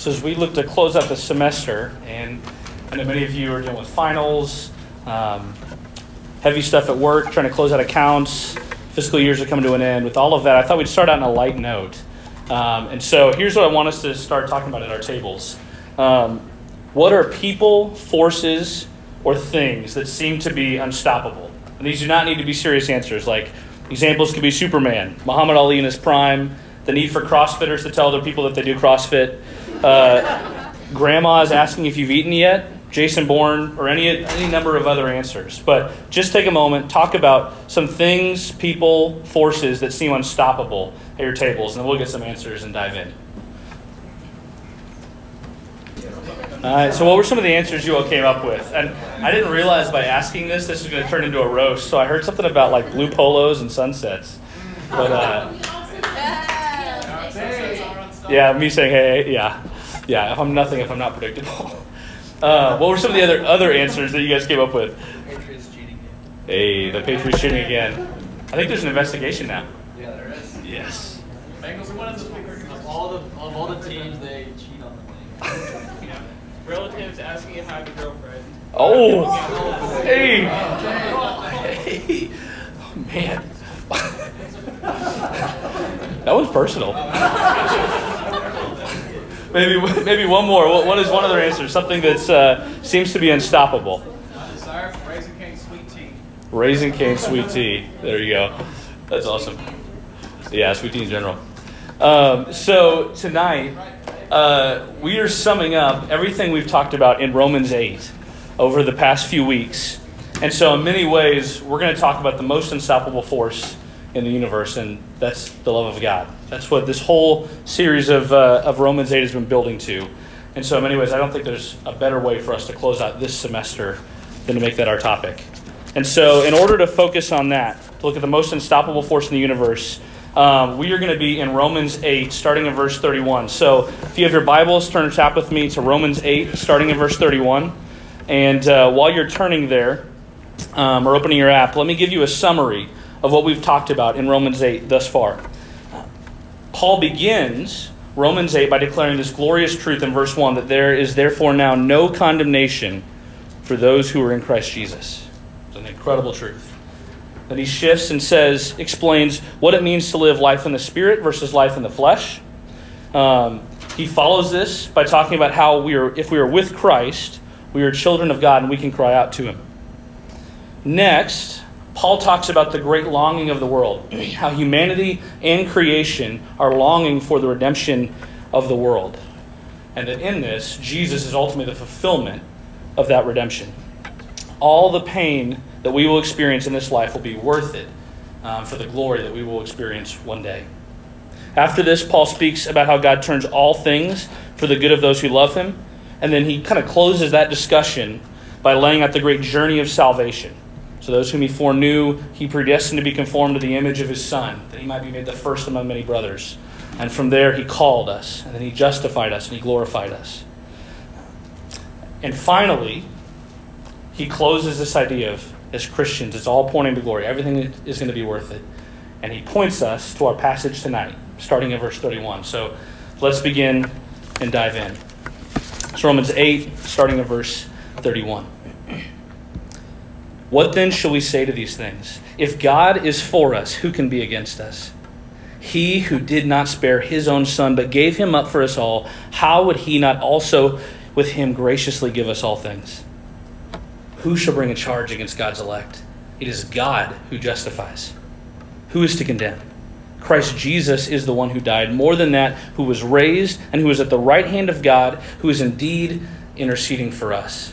So, as we look to close out the semester, and I know many of you are dealing with finals, um, heavy stuff at work, trying to close out accounts, fiscal years are coming to an end. With all of that, I thought we'd start out on a light note. Um, and so, here's what I want us to start talking about at our tables. Um, what are people, forces, or things that seem to be unstoppable? And these do not need to be serious answers. Like, examples could be Superman, Muhammad Ali in his prime, the need for CrossFitters to tell other people that they do CrossFit, uh, grandma is asking if you've eaten yet, Jason Bourne, or any, any number of other answers. But just take a moment, talk about some things, people, forces that seem unstoppable at your tables, and we'll get some answers and dive in. All right, so what were some of the answers you all came up with? And I didn't realize by asking this, this was going to turn into a roast. So I heard something about like blue polos and sunsets. But uh, yeah, me saying hey, yeah, yeah. If I'm nothing, if I'm not predictable. Uh, what were some of the other other answers that you guys came up with? Patriots cheating again. Hey, the Patriots cheating again. I think there's an investigation now. Yeah, there is. Yes. Bengals are one of the of all the of all the teams they cheat on the thing. Yeah. Relatives asking if I have a girlfriend. Oh, hey, hey, oh, man. that was personal. Maybe, maybe one more. What, what is one other answer? Something that uh, seems to be unstoppable. Desire for Raising Cane sweet tea. Raising cane sweet tea. There you go. That's awesome. Yeah, sweet tea in general. Um, so tonight, uh, we are summing up everything we've talked about in Romans 8 over the past few weeks. And so, in many ways, we're going to talk about the most unstoppable force in the universe, and that's the love of God. That's what this whole series of, uh, of Romans 8 has been building to. And so, in many ways, I don't think there's a better way for us to close out this semester than to make that our topic. And so, in order to focus on that, to look at the most unstoppable force in the universe, um, we are going to be in Romans 8, starting in verse 31. So, if you have your Bibles, turn and tap with me to Romans 8, starting in verse 31. And uh, while you're turning there um, or opening your app, let me give you a summary of what we've talked about in Romans 8 thus far. Paul begins Romans 8 by declaring this glorious truth in verse 1 that there is therefore now no condemnation for those who are in Christ Jesus. It's an incredible truth. Then he shifts and says, explains what it means to live life in the spirit versus life in the flesh. Um, he follows this by talking about how we are, if we are with Christ, we are children of God and we can cry out to him. Next, Paul talks about the great longing of the world, how humanity and creation are longing for the redemption of the world. And that in this, Jesus is ultimately the fulfillment of that redemption. All the pain that we will experience in this life will be worth it um, for the glory that we will experience one day. After this, Paul speaks about how God turns all things for the good of those who love him. And then he kind of closes that discussion by laying out the great journey of salvation. So, those whom he foreknew, he predestined to be conformed to the image of his Son, that he might be made the first among many brothers. And from there, he called us, and then he justified us, and he glorified us. And finally, he closes this idea of, as Christians, it's all pointing to glory. Everything is going to be worth it. And he points us to our passage tonight, starting in verse 31. So, let's begin and dive in. It's Romans 8, starting in verse 31. What then shall we say to these things? If God is for us, who can be against us? He who did not spare his own son, but gave him up for us all, how would he not also with him graciously give us all things? Who shall bring a charge against God's elect? It is God who justifies. Who is to condemn? Christ Jesus is the one who died, more than that, who was raised, and who is at the right hand of God, who is indeed interceding for us.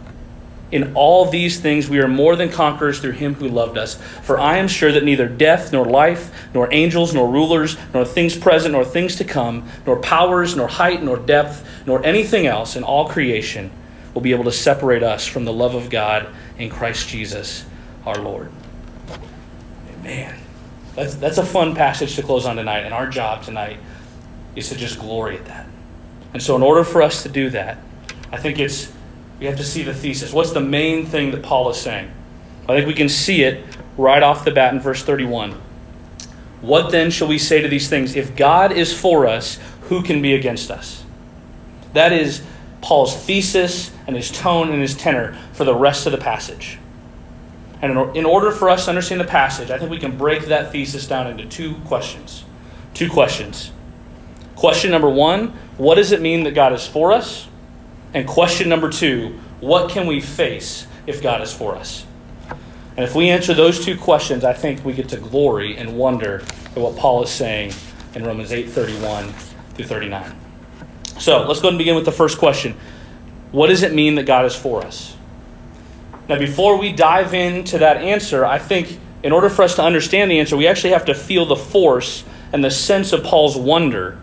In all these things we are more than conquerors through him who loved us. For I am sure that neither death, nor life, nor angels, nor rulers, nor things present, nor things to come, nor powers, nor height, nor depth, nor anything else in all creation will be able to separate us from the love of God in Christ Jesus our Lord. Amen. That's, that's a fun passage to close on tonight, and our job tonight is to just glory at that. And so, in order for us to do that, I think it's we have to see the thesis. What's the main thing that Paul is saying? I think we can see it right off the bat in verse 31. What then shall we say to these things? If God is for us, who can be against us? That is Paul's thesis and his tone and his tenor for the rest of the passage. And in order for us to understand the passage, I think we can break that thesis down into two questions. Two questions. Question number one what does it mean that God is for us? And question number two what can we face if God is for us? And if we answer those two questions, I think we get to glory and wonder at what Paul is saying in Romans 8 31 through 39. So let's go and begin with the first question What does it mean that God is for us? Now, before we dive into that answer, I think in order for us to understand the answer, we actually have to feel the force and the sense of Paul's wonder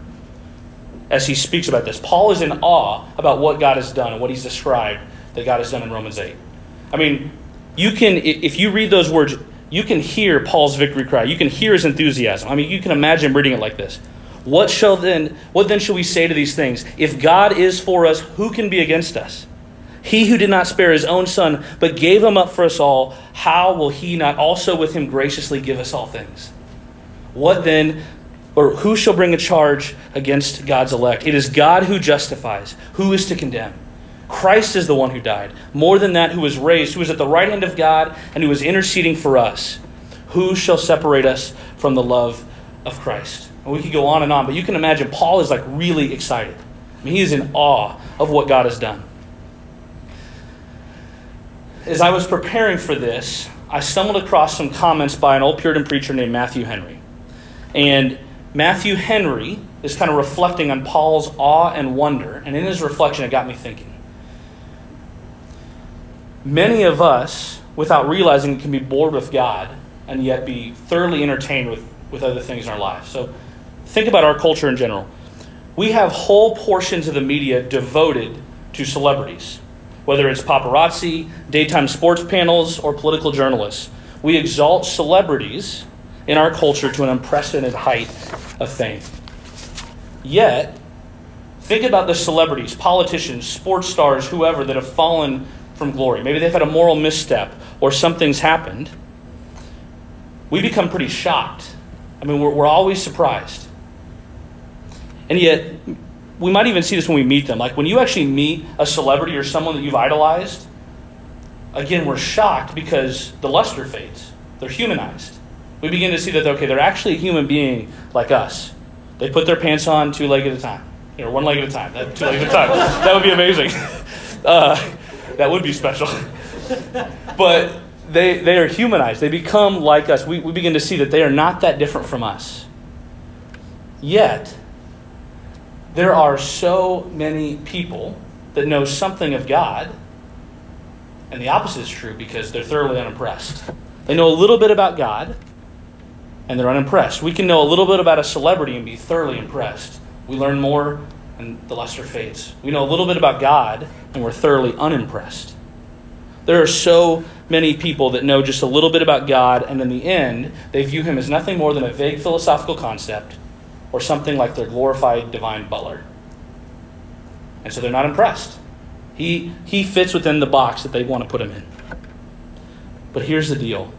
as he speaks about this. Paul is in awe about what God has done and what he's described that God has done in Romans 8. I mean, you can, if you read those words, you can hear Paul's victory cry. You can hear his enthusiasm. I mean, you can imagine reading it like this. What shall then what then shall we say to these things? If God is for us, who can be against us? He who did not spare his own son, but gave him up for us all, how will he not also with him graciously give us all things? What then or who shall bring a charge against God's elect? It is God who justifies. Who is to condemn? Christ is the one who died. More than that, who was raised, who is at the right hand of God, and who is interceding for us. Who shall separate us from the love of Christ? And we could go on and on, but you can imagine Paul is like really excited. I mean, he is in awe of what God has done. As I was preparing for this, I stumbled across some comments by an old Puritan preacher named Matthew Henry. And Matthew Henry is kind of reflecting on Paul's awe and wonder, and in his reflection, it got me thinking. Many of us, without realizing, can be bored with God and yet be thoroughly entertained with, with other things in our lives. So think about our culture in general. We have whole portions of the media devoted to celebrities, whether it's paparazzi, daytime sports panels, or political journalists. We exalt celebrities in our culture to an unprecedented height of fame. Yet, think about the celebrities, politicians, sports stars, whoever that have fallen from glory. Maybe they've had a moral misstep or something's happened. We become pretty shocked. I mean, we're, we're always surprised. And yet, we might even see this when we meet them. Like when you actually meet a celebrity or someone that you've idolized, again, we're shocked because the luster fades. They're humanized we begin to see that, okay, they're actually a human being like us. They put their pants on two leg at a time, or one leg at a time, that, two legs at a time. that would be amazing. Uh, that would be special. but they, they are humanized. They become like us. We, we begin to see that they are not that different from us. Yet, there are so many people that know something of God, and the opposite is true because they're thoroughly unimpressed. They know a little bit about God, and they're unimpressed. We can know a little bit about a celebrity and be thoroughly impressed. We learn more and the luster fades. We know a little bit about God and we're thoroughly unimpressed. There are so many people that know just a little bit about God, and in the end, they view him as nothing more than a vague philosophical concept or something like their glorified divine butler. And so they're not impressed. He, he fits within the box that they want to put him in. But here's the deal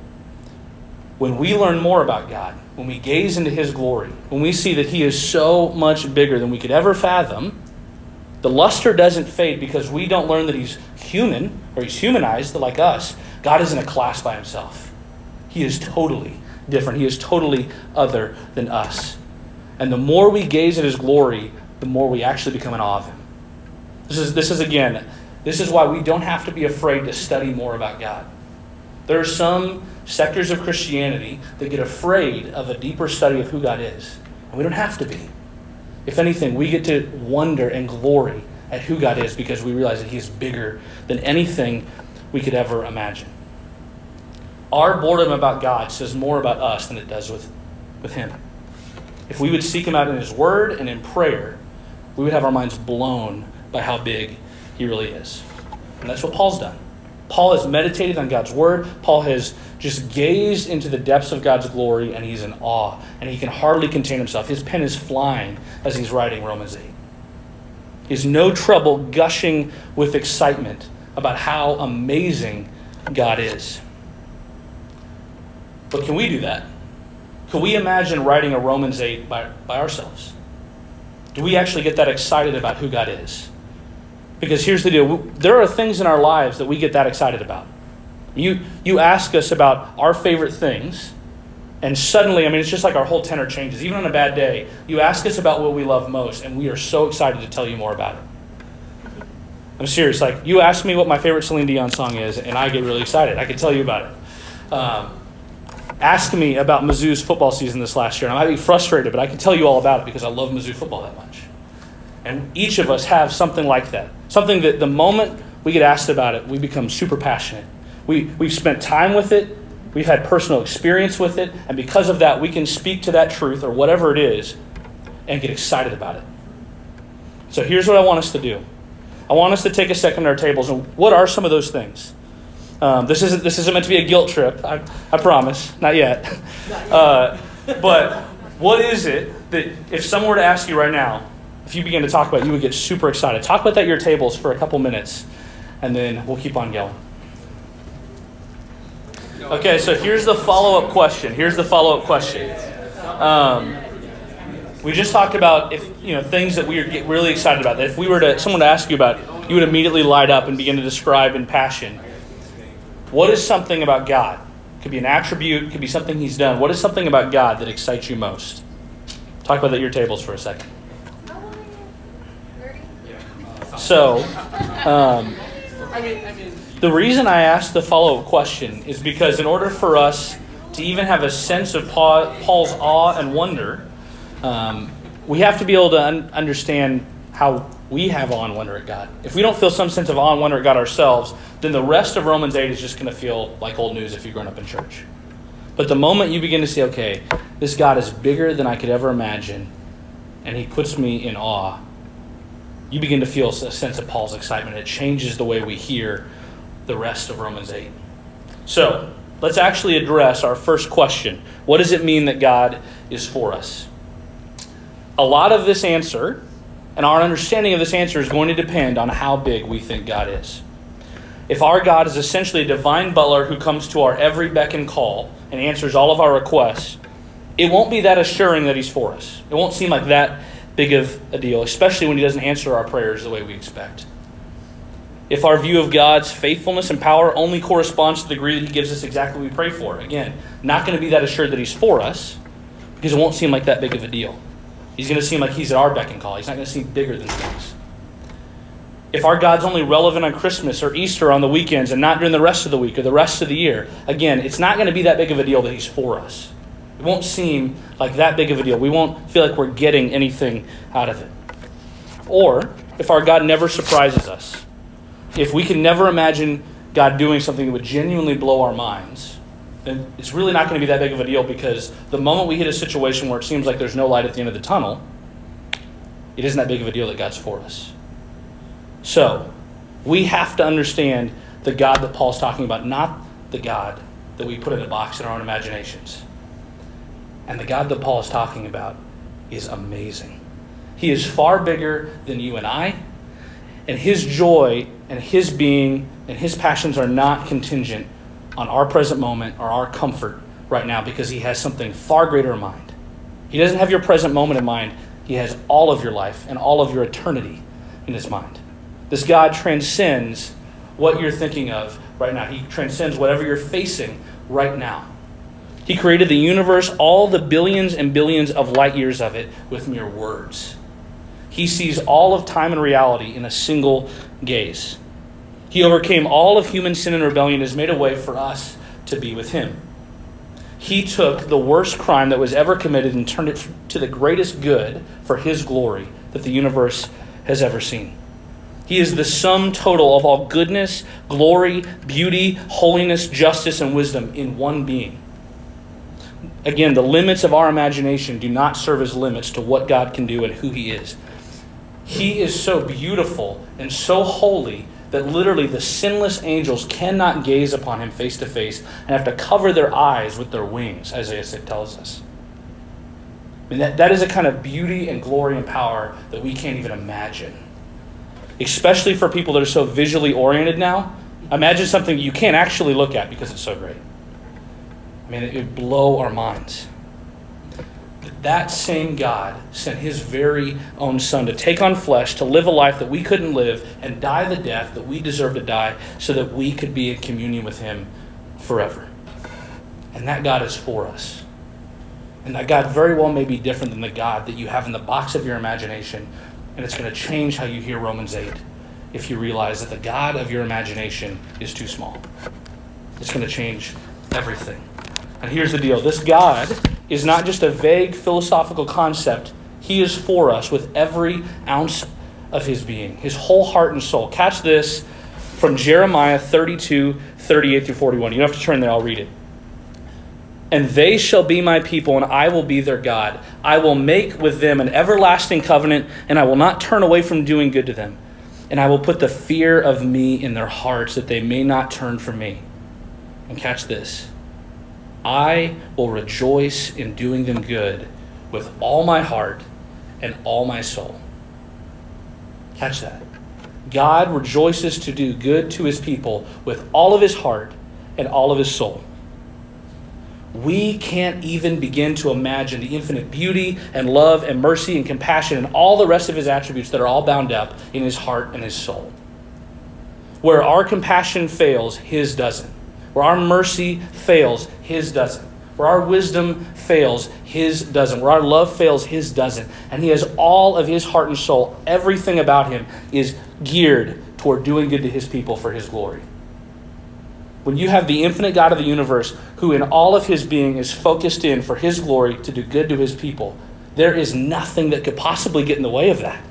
when we learn more about God, when we gaze into His glory, when we see that He is so much bigger than we could ever fathom, the luster doesn't fade because we don't learn that He's human or He's humanized like us. God is in a class by Himself. He is totally different, He is totally other than us. And the more we gaze at His glory, the more we actually become in awe of Him. This is, this is again, this is why we don't have to be afraid to study more about God. There are some sectors of Christianity that get afraid of a deeper study of who God is. And we don't have to be. If anything, we get to wonder and glory at who God is because we realize that He is bigger than anything we could ever imagine. Our boredom about God says more about us than it does with, with Him. If we would seek Him out in His Word and in prayer, we would have our minds blown by how big He really is. And that's what Paul's done. Paul has meditated on God's word. Paul has just gazed into the depths of God's glory, and he's in awe, and he can hardly contain himself. His pen is flying as he's writing Romans 8. He has no trouble gushing with excitement about how amazing God is. But can we do that? Can we imagine writing a Romans 8 by, by ourselves? Do we actually get that excited about who God is? Because here's the deal there are things in our lives that we get that excited about. You, you ask us about our favorite things, and suddenly, I mean, it's just like our whole tenor changes. Even on a bad day, you ask us about what we love most, and we are so excited to tell you more about it. I'm serious. Like, you ask me what my favorite Celine Dion song is, and I get really excited. I can tell you about it. Um, ask me about Mizzou's football season this last year, and I might be frustrated, but I can tell you all about it because I love Mizzou football that much. And each of us have something like that. Something that the moment we get asked about it, we become super passionate. We, we've spent time with it, we've had personal experience with it, and because of that, we can speak to that truth or whatever it is and get excited about it. So here's what I want us to do I want us to take a second at our tables, and what are some of those things? Um, this isn't this isn't meant to be a guilt trip. I, I promise, not yet. Uh, but what is it that if someone were to ask you right now, if you begin to talk about, it, you would get super excited. Talk about that at your tables for a couple minutes, and then we'll keep on going. Okay, so here's the follow up question. Here's the follow up question. Um, we just talked about if you know things that we get really excited about. That if we were to someone to ask you about, you would immediately light up and begin to describe in passion. What is something about God? Could be an attribute, could be something He's done. What is something about God that excites you most? Talk about that at your tables for a second. So, um, the reason I asked the follow up question is because in order for us to even have a sense of Paul's awe and wonder, um, we have to be able to un- understand how we have awe and wonder at God. If we don't feel some sense of awe and wonder at God ourselves, then the rest of Romans 8 is just going to feel like old news if you've grown up in church. But the moment you begin to see, okay, this God is bigger than I could ever imagine, and he puts me in awe, you begin to feel a sense of Paul's excitement. It changes the way we hear the rest of Romans 8. So, let's actually address our first question What does it mean that God is for us? A lot of this answer and our understanding of this answer is going to depend on how big we think God is. If our God is essentially a divine butler who comes to our every beck and call and answers all of our requests, it won't be that assuring that He's for us. It won't seem like that big of a deal, especially when He doesn't answer our prayers the way we expect. If our view of God's faithfulness and power only corresponds to the degree that He gives us exactly what we pray for, again, not going to be that assured that He's for us because it won't seem like that big of a deal. He's going to seem like He's at our beck and call. He's not going to seem bigger than things. If our God's only relevant on Christmas or Easter on the weekends and not during the rest of the week or the rest of the year, again, it's not going to be that big of a deal that He's for us. It won't seem like that big of a deal. We won't feel like we're getting anything out of it. Or if our God never surprises us, if we can never imagine God doing something that would genuinely blow our minds, then it's really not going to be that big of a deal because the moment we hit a situation where it seems like there's no light at the end of the tunnel, it isn't that big of a deal that God's for us. So, we have to understand the God that Paul's talking about, not the God that we put in a box in our own imaginations. And the God that Paul is talking about is amazing. He is far bigger than you and I, and his joy and his being and his passions are not contingent on our present moment or our comfort right now because he has something far greater in mind. He doesn't have your present moment in mind, he has all of your life and all of your eternity in his mind. This God transcends what you're thinking of right now, he transcends whatever you're facing right now. He created the universe, all the billions and billions of light years of it, with mere words. He sees all of time and reality in a single gaze. He overcame all of human sin and rebellion and has made a way for us to be with Him. He took the worst crime that was ever committed and turned it to the greatest good for His glory that the universe has ever seen. He is the sum total of all goodness, glory, beauty, holiness, justice, and wisdom in one being. Again, the limits of our imagination do not serve as limits to what God can do and who He is. He is so beautiful and so holy that literally the sinless angels cannot gaze upon him face to face and have to cover their eyes with their wings, as Isaiah tells us. I mean, that, that is a kind of beauty and glory and power that we can't even imagine. Especially for people that are so visually oriented now. Imagine something you can't actually look at because it's so great. I mean, it would blow our minds that same God sent his very own Son to take on flesh, to live a life that we couldn't live, and die the death that we deserve to die, so that we could be in communion with him forever. And that God is for us. And that God very well may be different than the God that you have in the box of your imagination. And it's going to change how you hear Romans 8 if you realize that the God of your imagination is too small. It's going to change everything. And here's the deal this God is not just a vague philosophical concept, He is for us with every ounce of His being, His whole heart and soul. Catch this from Jeremiah 32 38 through 41. You don't have to turn there, I'll read it. And they shall be my people, and I will be their God. I will make with them an everlasting covenant, and I will not turn away from doing good to them. And I will put the fear of me in their hearts, that they may not turn from me. And catch this I will rejoice in doing them good with all my heart and all my soul. Catch that. God rejoices to do good to his people with all of his heart and all of his soul. We can't even begin to imagine the infinite beauty and love and mercy and compassion and all the rest of his attributes that are all bound up in his heart and his soul. Where our compassion fails, his doesn't. Where our mercy fails, His doesn't. Where our wisdom fails, His doesn't. Where our love fails, His doesn't. And He has all of His heart and soul. Everything about Him is geared toward doing good to His people for His glory. When you have the infinite God of the universe, who in all of His being is focused in for His glory to do good to His people, there is nothing that could possibly get in the way of that.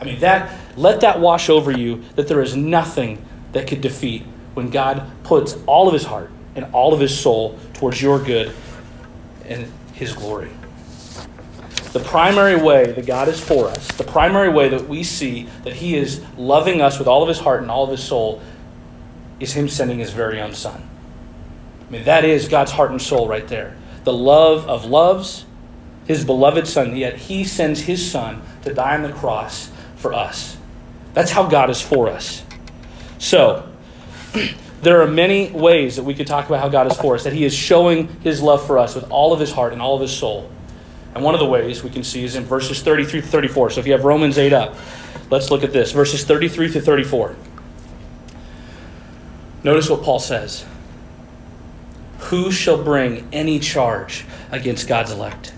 I mean, that let that wash over you that there is nothing that could defeat when God puts all of his heart and all of his soul towards your good and his glory. The primary way that God is for us, the primary way that we see that he is loving us with all of his heart and all of his soul, is him sending his very own son. I mean, that is God's heart and soul right there. The love of loves, his beloved son, yet he sends his son to die on the cross for us. That's how God is for us. So, there are many ways that we could talk about how God is for us, that He is showing His love for us with all of His heart and all of His soul. And one of the ways we can see is in verses 33 to 34. So if you have Romans 8 up, let's look at this. Verses 33 to 34. Notice what Paul says Who shall bring any charge against God's elect?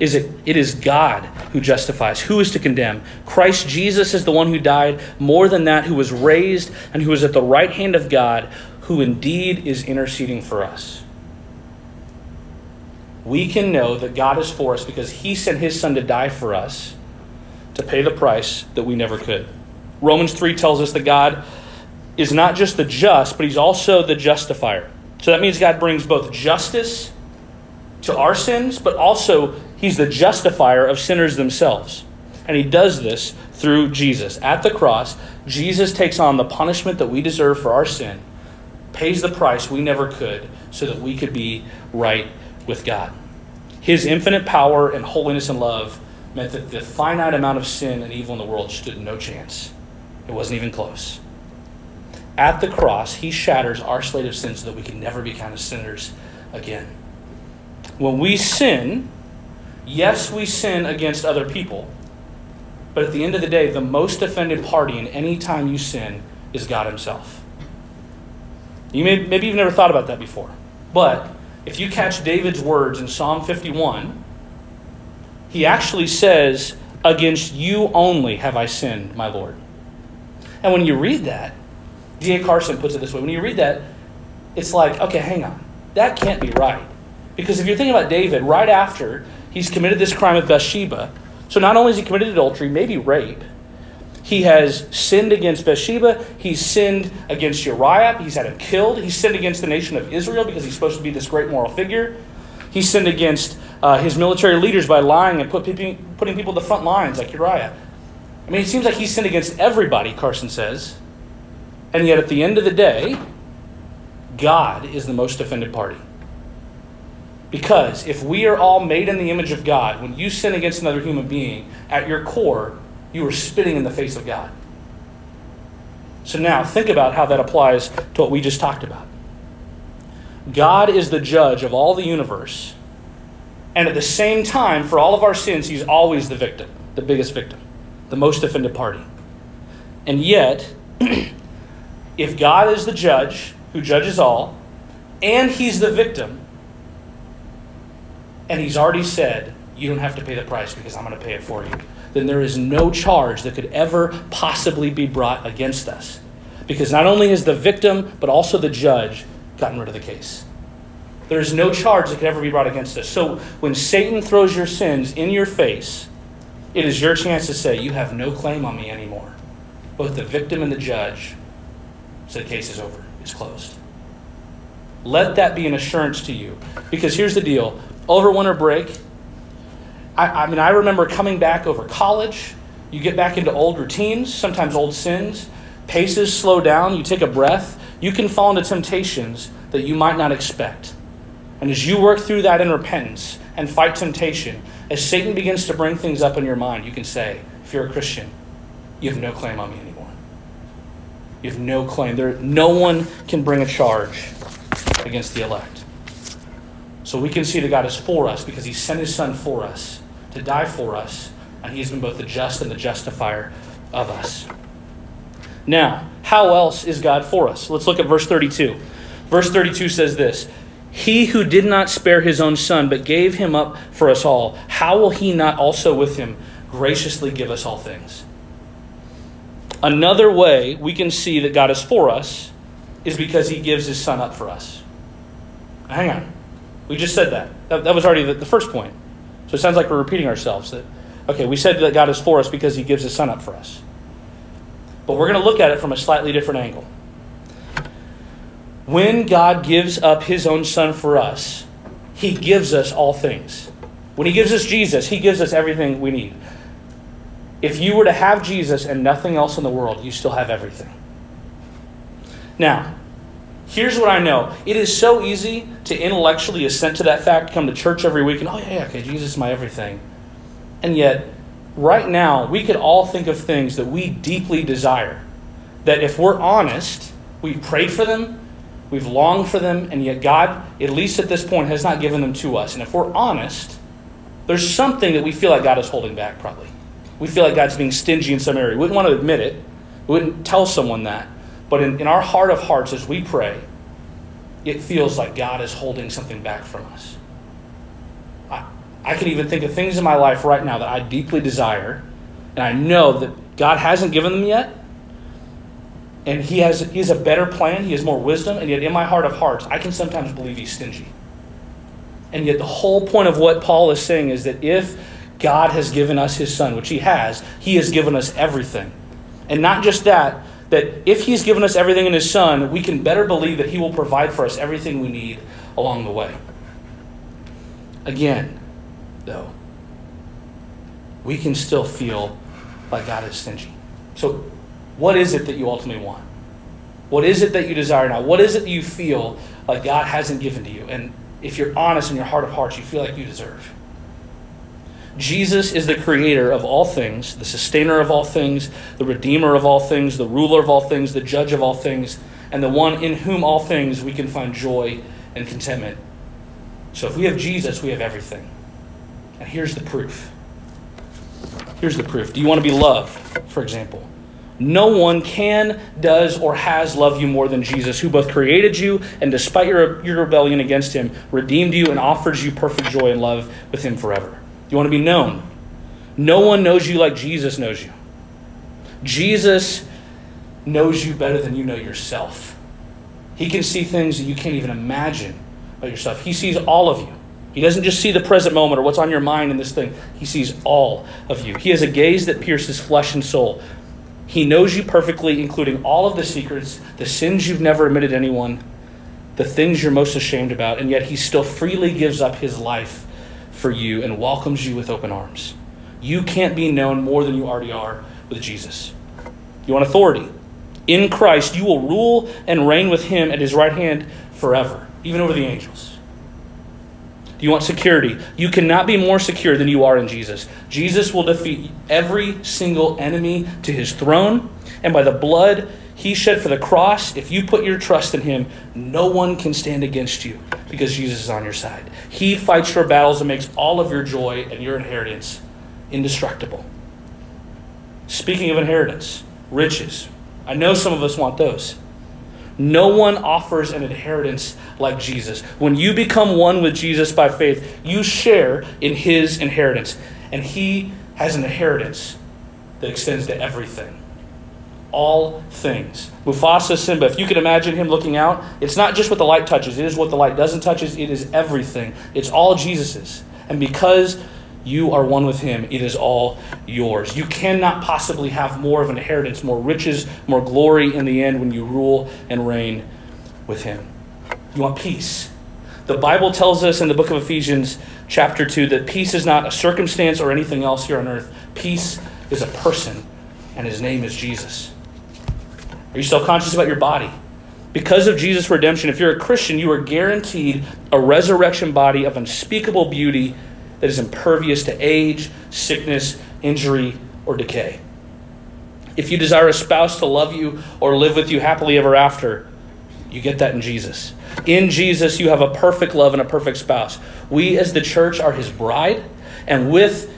Is it, it is God who justifies. Who is to condemn? Christ Jesus is the one who died, more than that, who was raised and who is at the right hand of God, who indeed is interceding for us. We can know that God is for us because he sent his son to die for us to pay the price that we never could. Romans 3 tells us that God is not just the just, but he's also the justifier. So that means God brings both justice to our sins, but also He's the justifier of sinners themselves. And he does this through Jesus. At the cross, Jesus takes on the punishment that we deserve for our sin, pays the price we never could, so that we could be right with God. His infinite power and holiness and love meant that the finite amount of sin and evil in the world stood no chance. It wasn't even close. At the cross, he shatters our slate of sins so that we can never be kind of sinners again. When we sin, Yes, we sin against other people. But at the end of the day, the most offended party in any time you sin is God Himself. You may, maybe you've never thought about that before. But if you catch David's words in Psalm 51, he actually says, Against you only have I sinned, my Lord. And when you read that, D.A. Carson puts it this way when you read that, it's like, okay, hang on. That can't be right. Because if you're thinking about David, right after He's committed this crime of Bathsheba. So not only has he committed adultery, maybe rape, he has sinned against Bathsheba. He's sinned against Uriah. He's had him killed. He's sinned against the nation of Israel because he's supposed to be this great moral figure. He's sinned against uh, his military leaders by lying and put putting people in the front lines like Uriah. I mean, it seems like he's sinned against everybody, Carson says. And yet, at the end of the day, God is the most offended party. Because if we are all made in the image of God, when you sin against another human being, at your core, you are spitting in the face of God. So now think about how that applies to what we just talked about. God is the judge of all the universe, and at the same time, for all of our sins, He's always the victim, the biggest victim, the most offended party. And yet, if God is the judge who judges all, and He's the victim, and He's already said, You don't have to pay the price because I'm going to pay it for you then there is no charge that could ever possibly be brought against us. Because not only has the victim, but also the judge gotten rid of the case. There is no charge that could ever be brought against us. So when Satan throws your sins in your face, it is your chance to say, You have no claim on me anymore. Both the victim and the judge say the case is over, it's closed. Let that be an assurance to you. Because here's the deal over winter break, I, I mean, I remember coming back over college. You get back into old routines, sometimes old sins. Paces slow down. You take a breath. You can fall into temptations that you might not expect. And as you work through that in repentance and fight temptation, as Satan begins to bring things up in your mind, you can say, if you're a Christian, you have no claim on me anymore. You have no claim. There, no one can bring a charge against the elect. So we can see that God is for us because He sent His Son for us to die for us, and he has been both the just and the justifier of us. Now, how else is God for us? Let's look at verse 32. Verse 32 says this He who did not spare his own son, but gave him up for us all, how will he not also with him graciously give us all things? Another way we can see that God is for us is because he gives his son up for us. Hang on. We just said that. That, that was already the, the first point. So it sounds like we're repeating ourselves. That okay, we said that God is for us because He gives His Son up for us. But we're going to look at it from a slightly different angle. When God gives up His own Son for us, He gives us all things. When He gives us Jesus, He gives us everything we need. If you were to have Jesus and nothing else in the world, you still have everything. Now, Here's what I know it is so easy to intellectually assent to that fact, come to church every week, and oh, yeah, yeah, okay, Jesus is my everything. And yet, right now, we could all think of things that we deeply desire. That if we're honest, we've prayed for them, we've longed for them, and yet God, at least at this point, has not given them to us. And if we're honest, there's something that we feel like God is holding back, probably. We feel like God's being stingy in some area. We wouldn't want to admit it, we wouldn't tell someone that. But in, in our heart of hearts, as we pray, it feels like God is holding something back from us. I, I can even think of things in my life right now that I deeply desire, and I know that God hasn't given them yet. And he has, he has a better plan, he has more wisdom, and yet in my heart of hearts, I can sometimes believe he's stingy. And yet, the whole point of what Paul is saying is that if God has given us his son, which he has, he has given us everything. And not just that, that if He's given us everything in His Son, we can better believe that He will provide for us everything we need along the way. Again, though, we can still feel like God is stingy. So, what is it that you ultimately want? What is it that you desire now? What is it that you feel like God hasn't given to you? And if you're honest in your heart of hearts, you feel like you deserve. Jesus is the creator of all things, the sustainer of all things, the redeemer of all things, the ruler of all things, the judge of all things, and the one in whom all things we can find joy and contentment. So if we have Jesus, we have everything. And here's the proof. Here's the proof. Do you want to be loved, for example? No one can, does, or has loved you more than Jesus, who both created you and, despite your, your rebellion against him, redeemed you and offers you perfect joy and love with him forever. You want to be known. No one knows you like Jesus knows you. Jesus knows you better than you know yourself. He can see things that you can't even imagine about yourself. He sees all of you. He doesn't just see the present moment or what's on your mind in this thing. He sees all of you. He has a gaze that pierces flesh and soul. He knows you perfectly, including all of the secrets, the sins you've never admitted to anyone, the things you're most ashamed about, and yet he still freely gives up his life for you and welcomes you with open arms. You can't be known more than you already are with Jesus. You want authority? In Christ, you will rule and reign with him at his right hand forever, even over the angels. Do you want security? You cannot be more secure than you are in Jesus. Jesus will defeat every single enemy to his throne, and by the blood he shed for the cross, if you put your trust in him, no one can stand against you because Jesus is on your side. He fights your battles and makes all of your joy and your inheritance indestructible. Speaking of inheritance, riches. I know some of us want those. No one offers an inheritance like Jesus. When you become one with Jesus by faith, you share in his inheritance. And he has an inheritance that extends to everything. All things. Mufasa Simba, if you can imagine him looking out, it's not just what the light touches, it is what the light doesn't touch, it is everything. It's all Jesus's. And because you are one with him. It is all yours. You cannot possibly have more of an inheritance, more riches, more glory in the end when you rule and reign with him. You want peace. The Bible tells us in the book of Ephesians, chapter 2, that peace is not a circumstance or anything else here on earth. Peace is a person, and his name is Jesus. Are you self conscious about your body? Because of Jesus' redemption, if you're a Christian, you are guaranteed a resurrection body of unspeakable beauty that is impervious to age, sickness, injury, or decay. If you desire a spouse to love you or live with you happily ever after, you get that in Jesus. In Jesus, you have a perfect love and a perfect spouse. We, as the church, are his bride, and with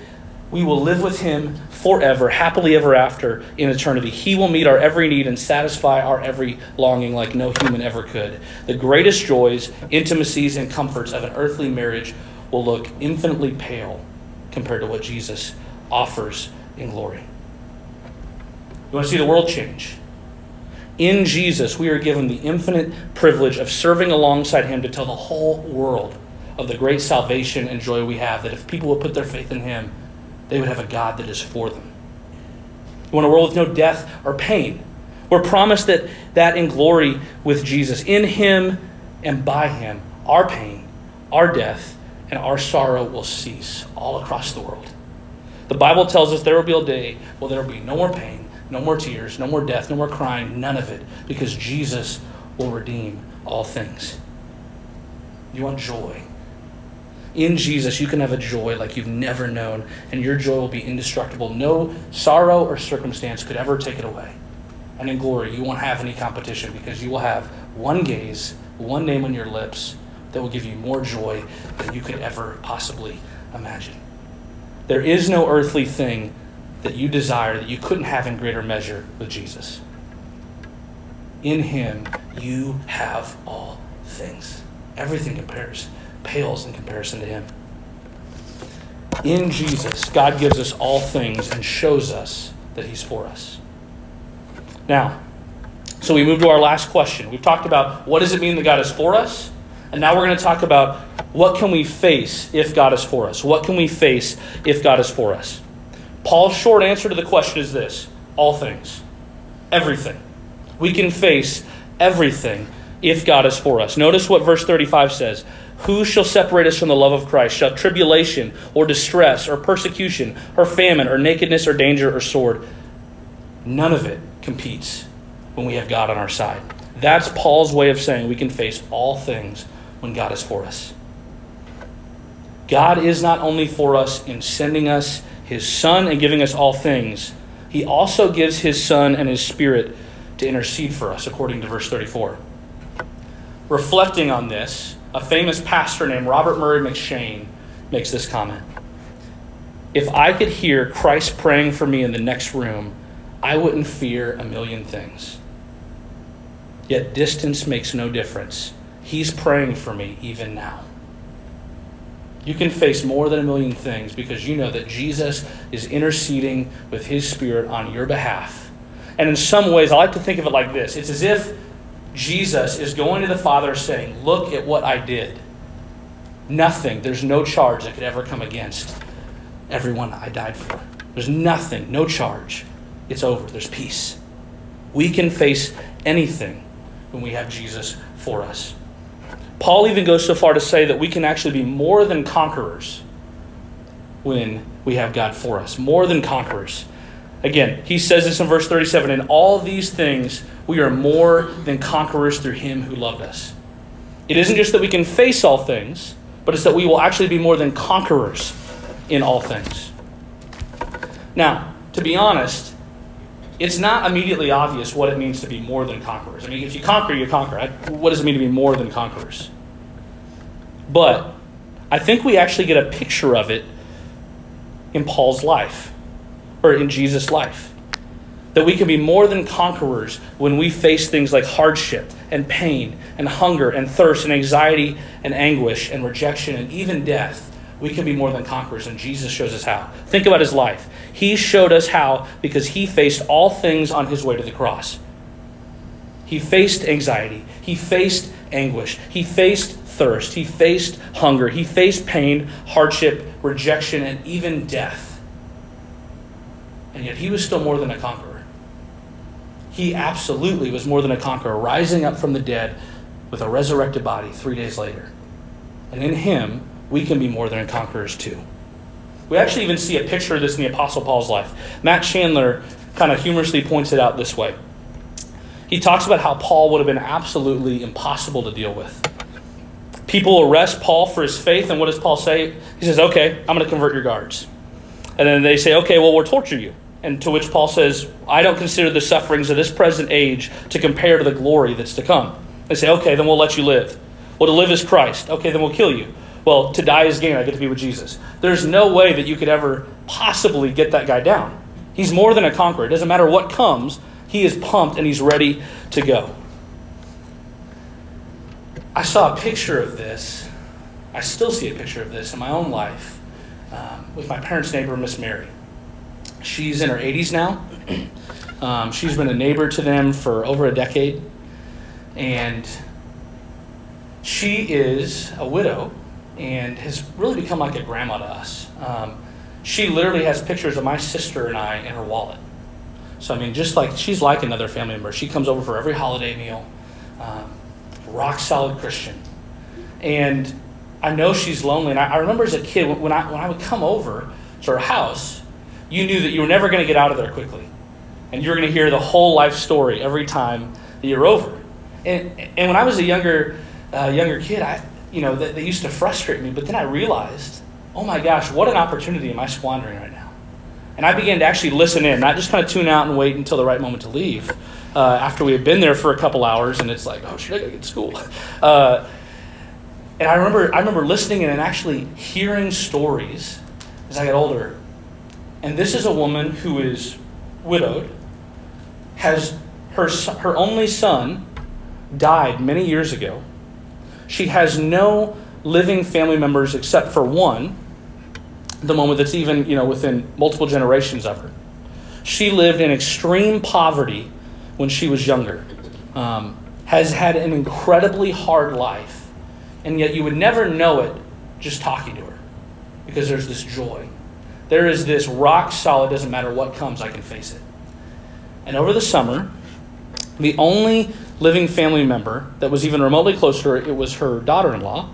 we will live with him forever, happily ever after in eternity. He will meet our every need and satisfy our every longing like no human ever could. The greatest joys, intimacies, and comforts of an earthly marriage will look infinitely pale compared to what Jesus offers in glory. You want to see the world change? In Jesus, we are given the infinite privilege of serving alongside Him to tell the whole world of the great salvation and joy we have. That if people will put their faith in Him, they would have a God that is for them. You want a world with no death or pain. We're promised that, that in glory with Jesus. In Him and by Him, our pain, our death, and our sorrow will cease all across the world. The Bible tells us there will be a day where there will be no more pain, no more tears, no more death, no more crying, none of it, because Jesus will redeem all things. You want joy. In Jesus, you can have a joy like you've never known, and your joy will be indestructible. No sorrow or circumstance could ever take it away. And in glory, you won't have any competition because you will have one gaze, one name on your lips, that will give you more joy than you could ever possibly imagine. There is no earthly thing that you desire that you couldn't have in greater measure with Jesus. In Him, you have all things. Everything compares, pales in comparison to Him. In Jesus, God gives us all things and shows us that He's for us. Now, so we move to our last question. We've talked about what does it mean that God is for us? And now we're going to talk about what can we face if God is for us? What can we face if God is for us? Paul's short answer to the question is this all things, everything. We can face everything if God is for us. Notice what verse 35 says Who shall separate us from the love of Christ? Shall tribulation or distress or persecution or famine or nakedness or danger or sword? None of it competes when we have God on our side. That's Paul's way of saying we can face all things when God is for us. God is not only for us in sending us his Son and giving us all things, he also gives his Son and his Spirit to intercede for us, according to verse 34. Reflecting on this, a famous pastor named Robert Murray M'Cheyne makes this comment If I could hear Christ praying for me in the next room, I wouldn't fear a million things. Yet distance makes no difference He's praying for me even now. You can face more than a million things because you know that Jesus is interceding with his spirit on your behalf. And in some ways, I like to think of it like this it's as if Jesus is going to the Father saying, Look at what I did. Nothing, there's no charge that could ever come against everyone I died for. There's nothing, no charge. It's over. There's peace. We can face anything when we have Jesus for us. Paul even goes so far to say that we can actually be more than conquerors when we have God for us. More than conquerors. Again, he says this in verse 37 In all these things we are more than conquerors through him who loved us. It isn't just that we can face all things, but it's that we will actually be more than conquerors in all things. Now, to be honest, it's not immediately obvious what it means to be more than conquerors. I mean, if you conquer, you conquer. What does it mean to be more than conquerors? But I think we actually get a picture of it in Paul's life, or in Jesus' life. That we can be more than conquerors when we face things like hardship and pain and hunger and thirst and anxiety and anguish and rejection and even death. We can be more than conquerors, and Jesus shows us how. Think about his life. He showed us how because he faced all things on his way to the cross. He faced anxiety, he faced anguish, he faced thirst, he faced hunger, he faced pain, hardship, rejection, and even death. And yet he was still more than a conqueror. He absolutely was more than a conqueror, rising up from the dead with a resurrected body three days later. And in him, we can be more than conquerors too. We actually even see a picture of this in the Apostle Paul's life. Matt Chandler kind of humorously points it out this way. He talks about how Paul would have been absolutely impossible to deal with. People arrest Paul for his faith, and what does Paul say? He says, Okay, I'm going to convert your guards. And then they say, Okay, well, we'll torture you. And to which Paul says, I don't consider the sufferings of this present age to compare to the glory that's to come. They say, Okay, then we'll let you live. Well, to live is Christ. Okay, then we'll kill you. Well, to die is gain. I get to be with Jesus. There's no way that you could ever possibly get that guy down. He's more than a conqueror. It doesn't matter what comes, he is pumped and he's ready to go. I saw a picture of this. I still see a picture of this in my own life um, with my parents' neighbor, Miss Mary. She's in her 80s now. Um, she's been a neighbor to them for over a decade. And she is a widow and has really become like a grandma to us. Um, she literally has pictures of my sister and I in her wallet. So, I mean, just like she's like another family member. She comes over for every holiday meal, um, rock solid Christian. And I know she's lonely. And I, I remember as a kid, when I, when I would come over to her house, you knew that you were never going to get out of there quickly. And you're going to hear the whole life story every time that you're over. And, and when I was a younger, uh, younger kid, I, you know, that, that used to frustrate me. But then I realized, oh my gosh, what an opportunity am I squandering right now? And I began to actually listen in, not just kind of tune out and wait until the right moment to leave. Uh, after we had been there for a couple hours, and it's like, oh, should I get to school? Uh, and I remember, I remember listening in and actually hearing stories as I got older. And this is a woman who is widowed, has her, her only son died many years ago, she has no living family members except for one, the moment that's even, you know, within multiple generations of her. She lived in extreme poverty when she was younger, um, has had an incredibly hard life, and yet you would never know it just talking to her because there's this joy. There is this rock solid, doesn't matter what comes, I can face it. And over the summer, the only living family member that was even remotely close to her, it was her daughter in law,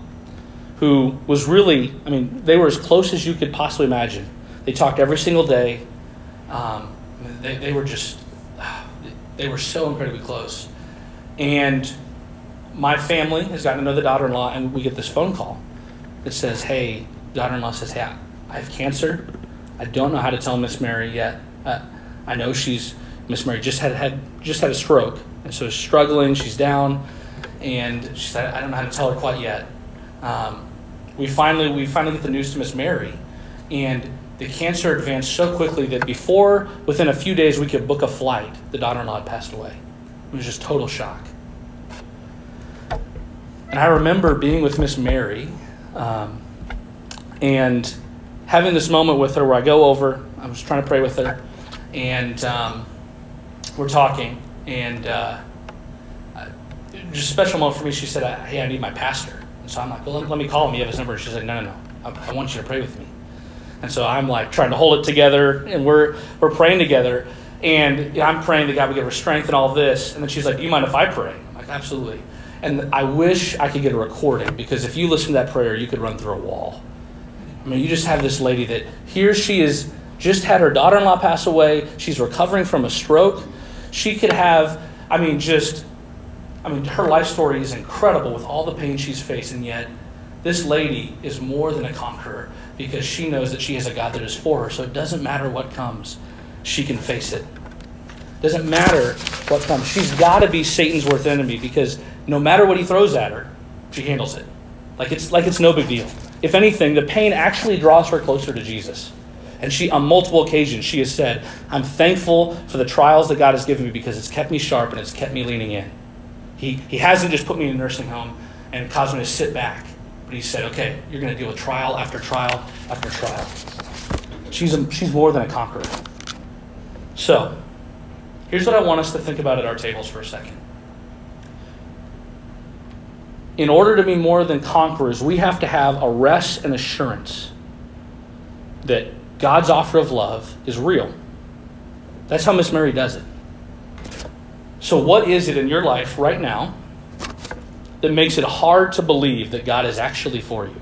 who was really, I mean, they were as close as you could possibly imagine. They talked every single day. Um, they, they were just, they were so incredibly close. And my family has gotten to know the daughter in law, and we get this phone call that says, Hey, daughter in law says, Hey, I have cancer. I don't know how to tell Miss Mary yet. Uh, I know she's, Miss Mary just had, had, just had a stroke and so she's struggling, she's down, and she said, I don't know how to tell her quite yet. Um, we finally we finally get the news to Miss Mary, and the cancer advanced so quickly that before within a few days we could book a flight, the daughter-in-law had passed away. It was just total shock. And I remember being with Miss Mary, um, and having this moment with her where I go over. I was trying to pray with her, and um, we're talking, and uh, just a special moment for me. She said, "Hey, I need my pastor." And so I'm like, "Well, let, me call him. You have his number." She said, "No, no, no. I, I, want you to pray with me." And so I'm like trying to hold it together, and we're we're praying together, and you know, I'm praying that God would give her strength and all this. And then she's like, "Do you mind if I pray?" I'm like, "Absolutely." And I wish I could get a recording because if you listen to that prayer, you could run through a wall. I mean, you just have this lady that here she is, just had her daughter in law pass away. She's recovering from a stroke she could have I mean, just, I mean, her life story is incredible with all the pain she's faced, and yet this lady is more than a conqueror because she knows that she has a God that is for her. So it doesn't matter what comes, she can face it. Doesn't matter what comes. She's got to be Satan's worst enemy because no matter what he throws at her, she handles it. Like it's like it's no big deal. If anything, the pain actually draws her closer to Jesus. And she, on multiple occasions, she has said, I'm thankful for the trials that God has given me because it's kept me sharp and it's kept me leaning in. He, he hasn't just put me in a nursing home and caused me to sit back, but He said, okay, you're going to deal with trial after trial after trial. She's, a, she's more than a conqueror. So, here's what I want us to think about at our tables for a second. In order to be more than conquerors, we have to have a rest and assurance that God's offer of love is real. That's how Miss Mary does it. So, what is it in your life right now that makes it hard to believe that God is actually for you?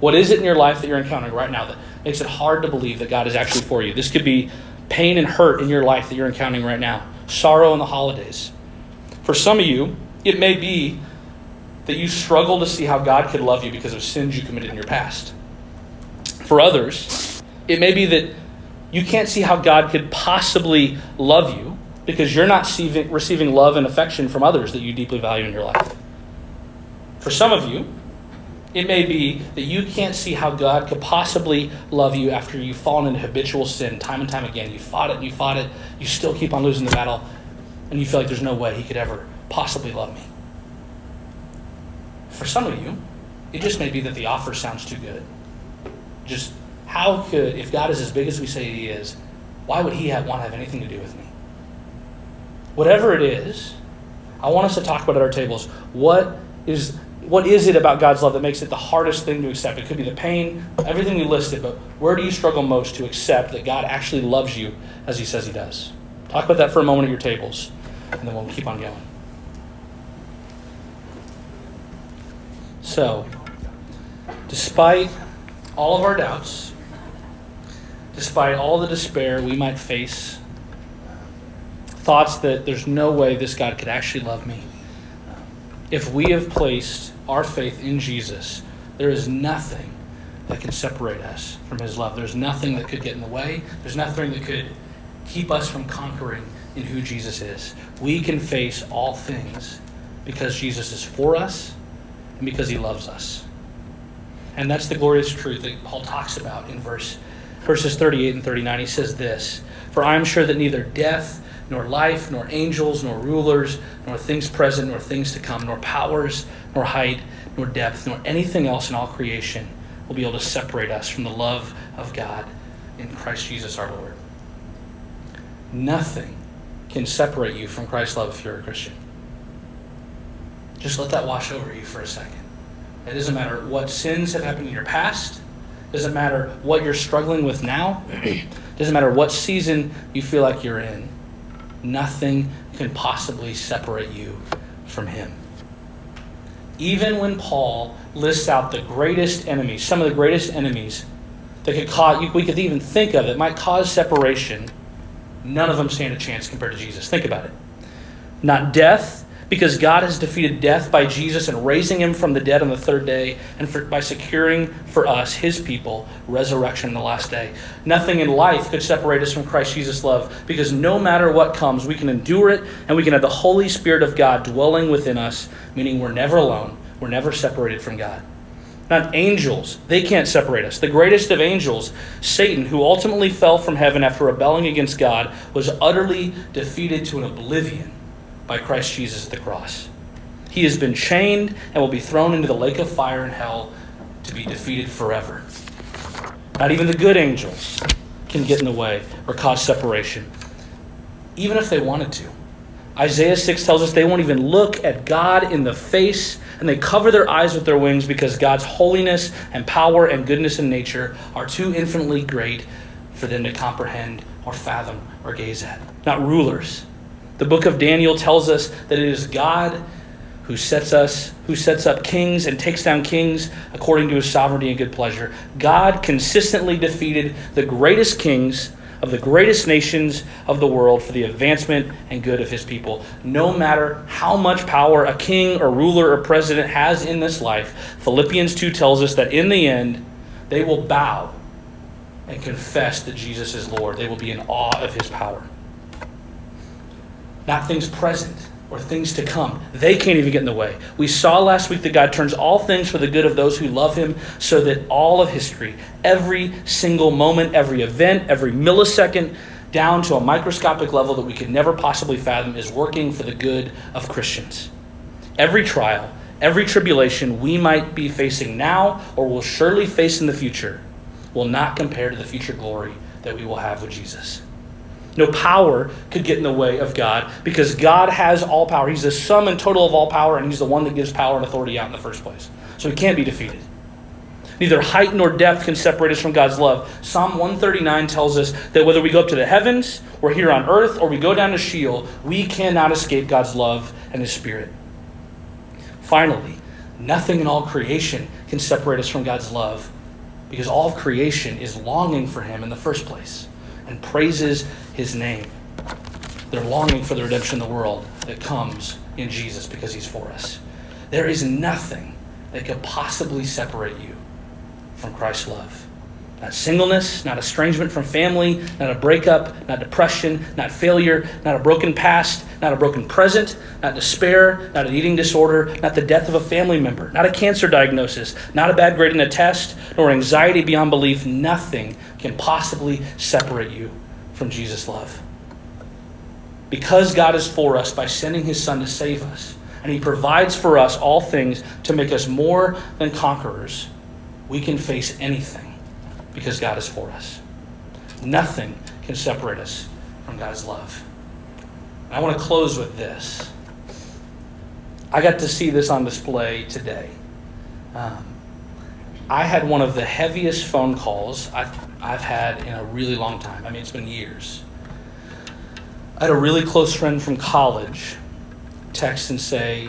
What is it in your life that you're encountering right now that makes it hard to believe that God is actually for you? This could be pain and hurt in your life that you're encountering right now, sorrow in the holidays. For some of you, it may be that you struggle to see how God could love you because of sins you committed in your past. For others, it may be that you can't see how God could possibly love you because you're not receiving love and affection from others that you deeply value in your life. For some of you, it may be that you can't see how God could possibly love you after you've fallen into habitual sin time and time again. You fought it and you fought it, you still keep on losing the battle, and you feel like there's no way He could ever possibly love me. For some of you, it just may be that the offer sounds too good. Just how could, if God is as big as we say He is, why would He have, want to have anything to do with me? Whatever it is, I want us to talk about at our tables. What is what is it about God's love that makes it the hardest thing to accept? It could be the pain, everything we listed, but where do you struggle most to accept that God actually loves you as He says He does? Talk about that for a moment at your tables, and then we'll keep on going. So, despite all of our doubts, despite all the despair we might face, thoughts that there's no way this God could actually love me, if we have placed our faith in Jesus, there is nothing that can separate us from his love. There's nothing that could get in the way. There's nothing that could keep us from conquering in who Jesus is. We can face all things because Jesus is for us and because he loves us. And that's the glorious truth that Paul talks about in verse verses 38 and 39. He says this, "For I am sure that neither death nor life, nor angels, nor rulers, nor things present, nor things to come, nor powers, nor height, nor depth, nor anything else in all creation will be able to separate us from the love of God in Christ Jesus our Lord." Nothing can separate you from Christ's love if you're a Christian. Just let that wash over you for a second. It doesn't matter what sins have happened in your past. It doesn't matter what you're struggling with now. It doesn't matter what season you feel like you're in. Nothing can possibly separate you from Him. Even when Paul lists out the greatest enemies, some of the greatest enemies that could cause, we could even think of that might cause separation, none of them stand a chance compared to Jesus. Think about it. Not death, because God has defeated death by Jesus and raising him from the dead on the third day, and for, by securing for us, his people, resurrection in the last day. Nothing in life could separate us from Christ Jesus' love, because no matter what comes, we can endure it, and we can have the Holy Spirit of God dwelling within us, meaning we're never alone, we're never separated from God. Not angels, they can't separate us. The greatest of angels, Satan, who ultimately fell from heaven after rebelling against God, was utterly defeated to an oblivion by Christ Jesus at the cross. He has been chained and will be thrown into the lake of fire and hell to be defeated forever. Not even the good angels can get in the way or cause separation, even if they wanted to. Isaiah 6 tells us they won't even look at God in the face and they cover their eyes with their wings because God's holiness and power and goodness and nature are too infinitely great for them to comprehend or fathom or gaze at. Not rulers, the book of Daniel tells us that it is God who sets us who sets up kings and takes down kings according to his sovereignty and good pleasure. God consistently defeated the greatest kings of the greatest nations of the world for the advancement and good of his people. No matter how much power a king or ruler or president has in this life, Philippians 2 tells us that in the end, they will bow and confess that Jesus is Lord. They will be in awe of his power. Not things present or things to come. They can't even get in the way. We saw last week that God turns all things for the good of those who love him, so that all of history, every single moment, every event, every millisecond, down to a microscopic level that we could never possibly fathom, is working for the good of Christians. Every trial, every tribulation we might be facing now or will surely face in the future will not compare to the future glory that we will have with Jesus. No power could get in the way of God because God has all power. He's the sum and total of all power, and He's the one that gives power and authority out in the first place. So He can't be defeated. Neither height nor depth can separate us from God's love. Psalm 139 tells us that whether we go up to the heavens, or here on earth, or we go down to Sheol, we cannot escape God's love and His Spirit. Finally, nothing in all creation can separate us from God's love because all of creation is longing for Him in the first place and praises his name. They're longing for the redemption of the world that comes in Jesus because he's for us. There is nothing that could possibly separate you from Christ's love. Not singleness, not estrangement from family, not a breakup, not depression, not failure, not a broken past, not a broken present, not despair, not an eating disorder, not the death of a family member, not a cancer diagnosis, not a bad grade in a test, nor anxiety beyond belief. Nothing can possibly separate you from Jesus' love. Because God is for us by sending his Son to save us, and he provides for us all things to make us more than conquerors, we can face anything because God is for us. Nothing can separate us from God's love. And I want to close with this. I got to see this on display today. Um, I had one of the heaviest phone calls I've, I've had in a really long time. I mean, it's been years. I had a really close friend from college text and say,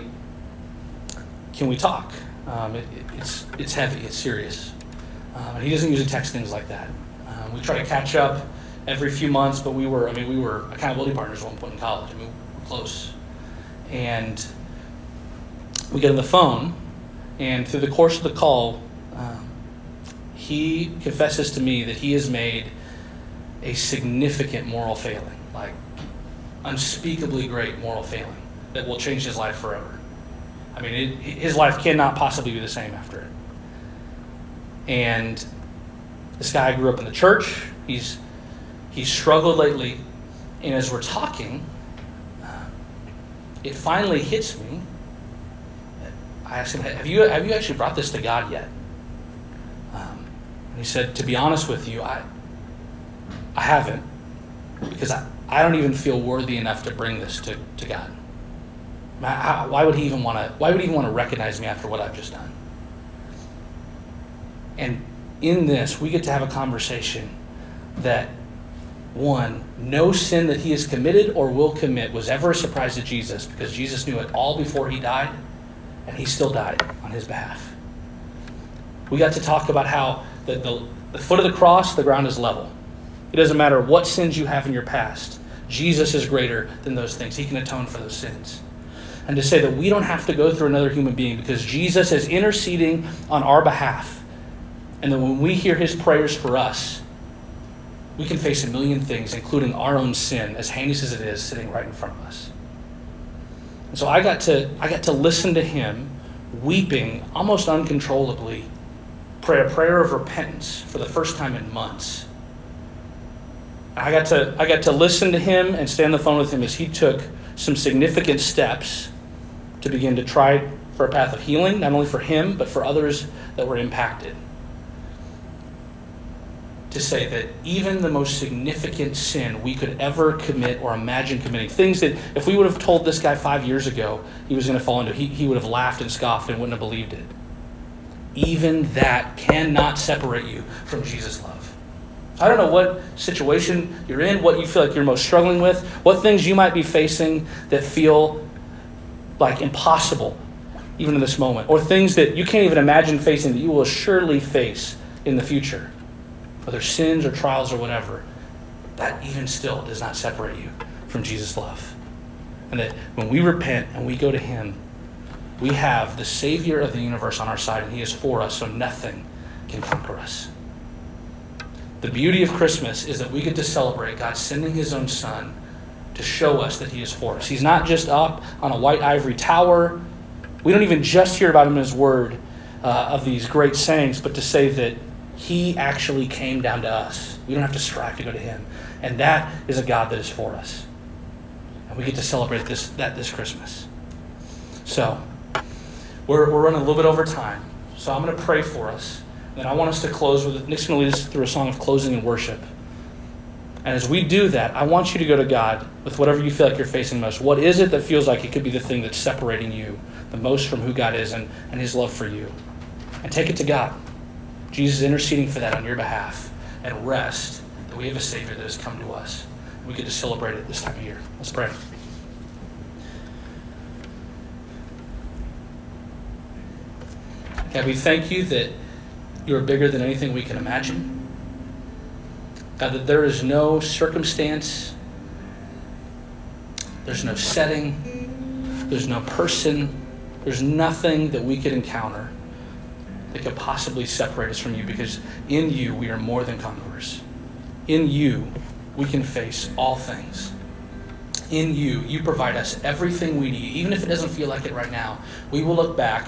Can we talk? Um, it, it, it's, it's heavy, it's serious. Um, and he doesn't usually text things like that. Um, we try to catch up every few months, but we were, I mean, we were accountability partners at one point in college. I mean, we were close. And we get on the phone, and through the course of the call, um, he confesses to me that he has made a significant moral failing, like unspeakably great moral failing that will change his life forever. I mean, it, his life cannot possibly be the same after it. And this guy grew up in the church. He's he's struggled lately, and as we're talking, it finally hits me. I asked him, "Have you have you actually brought this to God yet?" He said, "To be honest with you, I I haven't because I, I don't even feel worthy enough to bring this to, to God. Why would he even want to? Why would he even want to recognize me after what I've just done?" And in this, we get to have a conversation that one, no sin that he has committed or will commit was ever a surprise to Jesus because Jesus knew it all before he died, and he still died on his behalf. We got to talk about how the, the, the foot of the cross, the ground is level. It doesn't matter what sins you have in your past, Jesus is greater than those things. He can atone for those sins. And to say that we don't have to go through another human being because Jesus is interceding on our behalf and then when we hear his prayers for us, we can face a million things, including our own sin, as heinous as it is, sitting right in front of us. And so I got to I got to listen to him weeping almost uncontrollably, pray a prayer of repentance for the first time in months. I got to I got to listen to him and stay on the phone with him as he took some significant steps to begin to try for a path of healing, not only for him, but for others that were impacted to say that even the most significant sin we could ever commit or imagine committing, things that if we would have told this guy five years ago he was going to fall into, he, he would have laughed and scoffed and wouldn't have believed it. Even that cannot separate you from Jesus' love. I don't know what situation you're in, what you feel like you're most struggling with, what things you might be facing that feel like impossible even in this moment, or things that you can't even imagine facing that you will surely face in the future whether sins or trials or whatever, that even still does not separate you from Jesus' love. And that when we repent and we go to Him, we have the Savior of the universe on our side, and He is for us, so nothing can conquer us. The beauty of Christmas is that we get to celebrate God sending His own Son to show us that He is for us. He's not just up on a white ivory tower. We don't even just hear about Him in His Word uh, of these great sayings, but to say that He actually came down to us. We don't have to strive to go to Him. And that is a God that is for us. And we get to celebrate this, that this Christmas. So, we're, we're running a little bit over time. So I'm going to pray for us. And I want us to close with Nick's going to lead us through a song of closing and worship. And as we do that, I want you to go to God with whatever you feel like you're facing most. What is it that feels like it could be the thing that's separating you the most from who God is and, and His love for you? And take it to God. Jesus is interceding for that on your behalf. And rest that we have a Savior that has come to us. We get to celebrate it this time of year. Let's pray. God, we thank you that you are bigger than anything we can imagine. God, that there is no circumstance, there's no setting, there's no person, there's nothing that we could encounter that could possibly separate us from you because in you we are more than conquerors. In you we can face all things. In you, you provide us everything we need, even if it doesn't feel like it right now. We will look back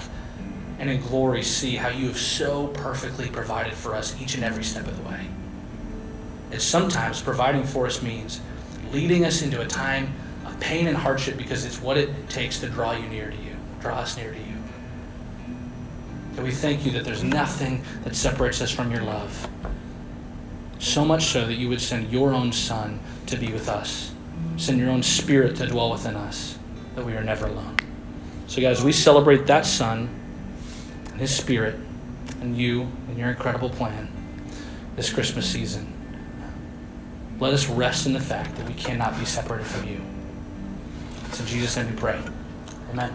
and in glory see how you have so perfectly provided for us each and every step of the way. And sometimes providing for us means leading us into a time of pain and hardship because it's what it takes to draw you near to you, draw us near to you. And we thank you that there's nothing that separates us from your love. So much so that you would send your own Son to be with us, send your own Spirit to dwell within us, that we are never alone. So, guys, we celebrate that Son and His Spirit and you and your incredible plan this Christmas season. Let us rest in the fact that we cannot be separated from you. It's in Jesus' name we pray. Amen.